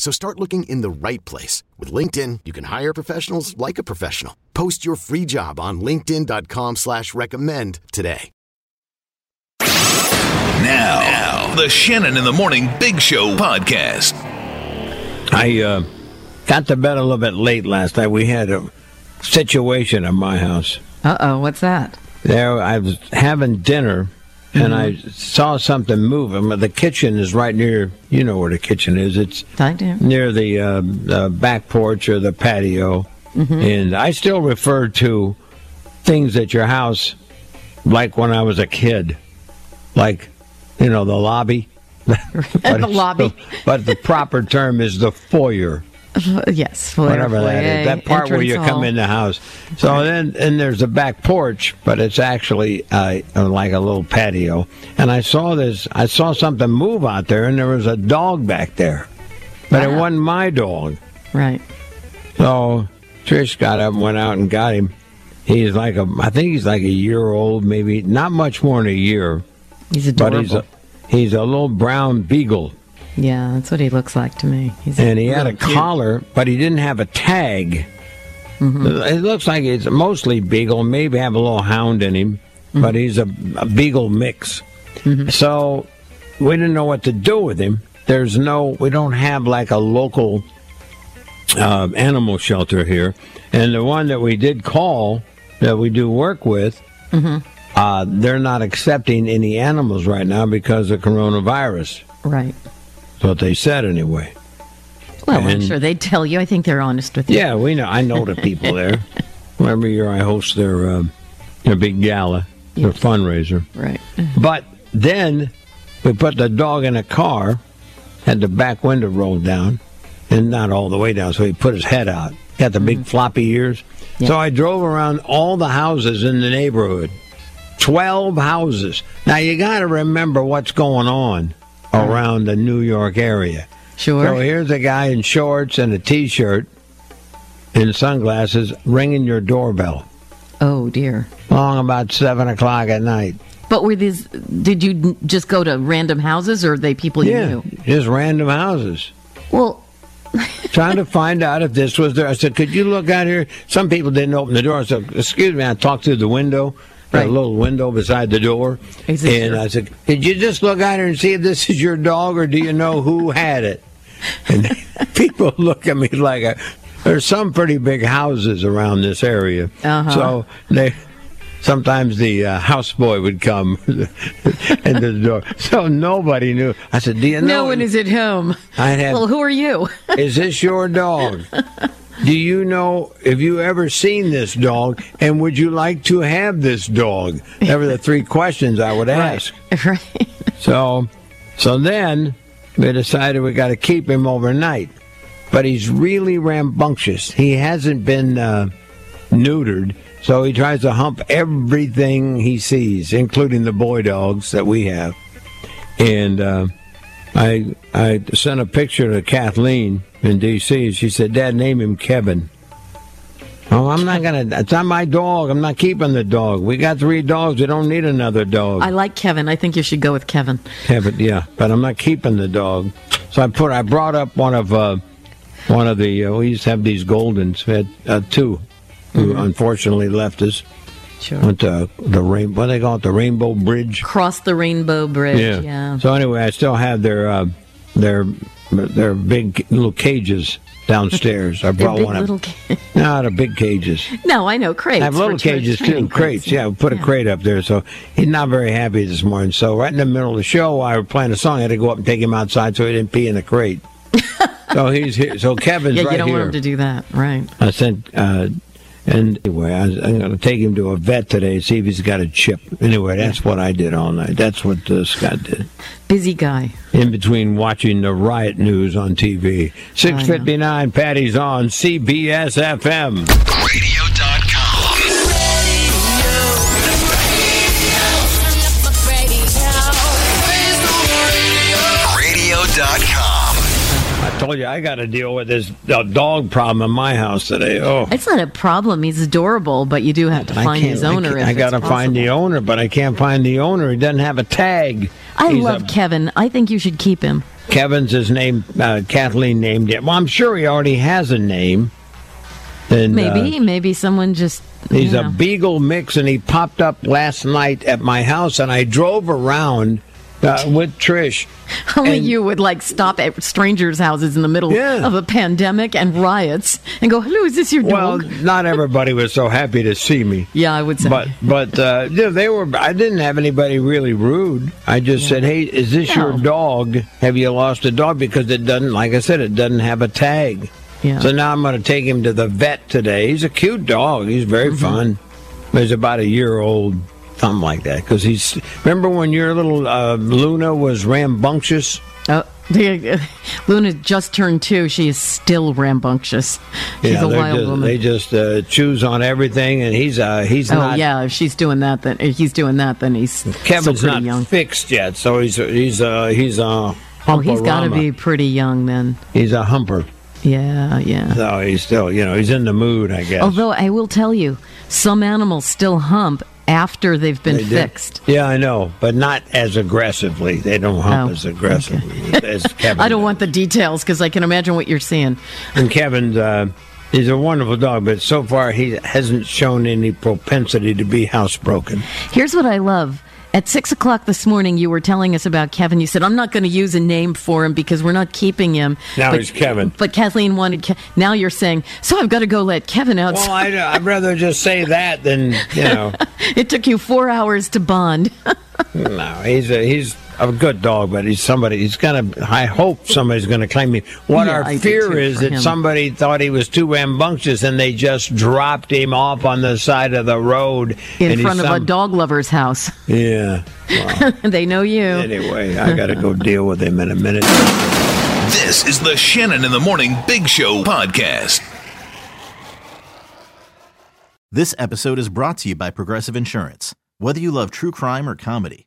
So start looking in the right place. With LinkedIn, you can hire professionals like a professional. Post your free job on linkedin.com slash recommend today. Now, now, the Shannon in the Morning Big Show podcast. I uh, got to bed a little bit late last night. We had a situation at my house. Uh oh, what's that? There, I was having dinner, and I saw something moving. The kitchen is right near, you know where the kitchen is. It's near the, uh, the back porch or the patio. And I still refer to things at your house like when I was a kid, like, you know, the lobby. But The lobby. But the proper term is the foyer Uh, yes, whatever that is, that part where you come in the house. So then, and there's a back porch, but it's actually uh, like a little patio. And I saw this, I saw something move out there, and there was a dog back there, but it wasn't my dog. Right. So Trish got up and went out and got him. He's like a, I think he's like a year old, maybe not much more than a year, He's a dog. but adorable. he's a, he's a little brown beagle. Yeah, that's what he looks like to me. He's and he had a cute. collar, but he didn't have a tag. Mm-hmm. It looks like it's mostly beagle, maybe have a little hound in him, Mm-hmm. but he's a, a beagle mix. So we didn't know what to do with him. There's no, we don't have like a local uh, animal shelter here, and the one that we did call that we do work with. Mm-hmm. Uh, they're not accepting any animals right now because of coronavirus. Right. What they said anyway. Well, I'm sure they'd tell you. I think they're honest with you. Yeah, we know. I know the people there. Every year I host their um, their big gala, their Yes. fundraiser. Right. But then we put the dog in a car, had the back window rolled down, and not all the way down, so he put his head out. Got the big floppy ears. Yeah. So I drove around all the houses in the neighborhood. Twelve houses. Now you got to remember what's going on around the New York area. Sure. So here's a guy in shorts and a t-shirt and sunglasses ringing your doorbell oh dear. long about seven o'clock at night. But were these? Did you just go to random houses, or are they people you Yeah, knew? just random houses. Well, Trying to find out if this was there. I said, "Could you look out here?" Some people didn't open the door. I said, "Excuse me." I talked through the window, Right. a little window beside the door, and your- I said, "Could you just look out here and see if this is your dog, or do you know who had it?" And people look at me like a, there's some pretty big houses around this area, Uh-huh. so they. Sometimes the uh, houseboy would come into the door, so nobody knew. I said, "Do you know?" no one is at home. I had Well, who are you? is this your dog? Do you know if you ever seen this dog and would you like to have this dog? That were the three questions I would ask. right. So so then we decided we got to keep him overnight. But he's really rambunctious. He hasn't been uh, neutered, so he tries to hump everything he sees, including the boy dogs that we have. And uh, I I sent a picture to Kathleen in D.C. and she said, "Dad, name him Kevin." Oh, I'm not gonna. It's not my dog. I'm not keeping the dog. We got three dogs. We don't need another dog. I like Kevin. I think you should go with Kevin. Kevin, yeah, but I'm not keeping the dog. So I put. I brought up one of uh, one of the. Uh, we used to have these Goldens. We had uh, two, who unfortunately left us. Sure. Went to the rain. What do they call it? The Rainbow Bridge. Cross the Rainbow Bridge. Yeah. So anyway, I still have their uh, their their big little cages downstairs. I brought one little. up. ca- No, the big cages. no, I know crates. I have little cages too, training crates. Yeah, we put a crate up there. So he's not very happy this morning. So right in the middle of the show, while we were playing a song, I had to go up and take him outside so he didn't pee in the crate. so he's here. So Kevin's Yeah, right you don't here. want him to do that, right? I sent, uh, and anyway, I, I'm going to take him to a vet today and see if he's got a chip. Anyway, that's what I did all night. That's what uh, Scott did. Busy guy. In between watching the riot news on TV. 659, Patty's on CBS FM. Radio.com. Radio.com. I you I got to deal with this dog problem in my house today. Oh. It's not a problem. He's adorable, but you do have to find his owner. I, I got to find the owner, but I can't find the owner. He doesn't have a tag. I He's love a- Kevin. I think you should keep him. Kevin's his name. Uh, Kathleen named it. Well, I'm sure he already has a name. And, uh, Maybe, maybe someone just. He's you a beagle mix, and he popped up last night at my house, and I drove around uh, with Trish. Only and- you would like stop at strangers' houses in the middle Yeah. of a pandemic and riots and go, "Hello, is this your dog?" Well, dog?" not everybody was so happy to see me. yeah, I would say. But but uh, yeah, they were. I didn't have anybody really rude. I just said, "Hey, is this your dog? Have you lost a dog?" Because it doesn't, like I said, it doesn't have a tag. Yeah. So now I'm going to take him to the vet today. He's a cute dog. He's very Mm-hmm. fun. He's about a year old, something like that. Because he's remember when your little uh, Luna was rambunctious. Oh, Luna just turned two. She is still rambunctious. She's Yeah, a wild just- woman. They just uh, choose on everything, and he's uh, he's oh not. yeah, if she's doing that, then if he's doing that, then he's Kevin's not young. fixed yet, so he's he's uh, he's uh, Oh, he's got to be pretty young then. He's a humper. Yeah, yeah. So he's still, you know, he's in the mood, I guess. Although I will tell you, some animals still hump after they've been They fixed. Yeah, I know, but not as aggressively. They don't hump Oh, as aggressively as Kevin. I don't does. want the details because I can imagine what you're seeing. And Kevin's, uh, he's a wonderful dog, but so far he hasn't shown any propensity to be housebroken. Here's what I love. At six o'clock this morning, you were telling us about Kevin. You said, I'm not going to use a name for him because we're not keeping him. Now but, he's Kevin. But Kathleen wanted. Ke- now you're saying, so I've got to go let Kevin out. Well, I, I'd rather just say that than, you know, it took you four hours to bond. no, he's a, he's a good dog, but he's somebody, he's going to, I hope somebody's going to claim me. What Yeah, our I fear is that him. somebody thought he was too rambunctious and they just dropped him off on the side of the road. in and front of a dog lover's house. Yeah. Well, they know you. anyway, I got to go deal with him in a minute. This is the Shannon in the Morning Big Show podcast. This episode is brought to you by Progressive Insurance. Whether you love true crime or comedy,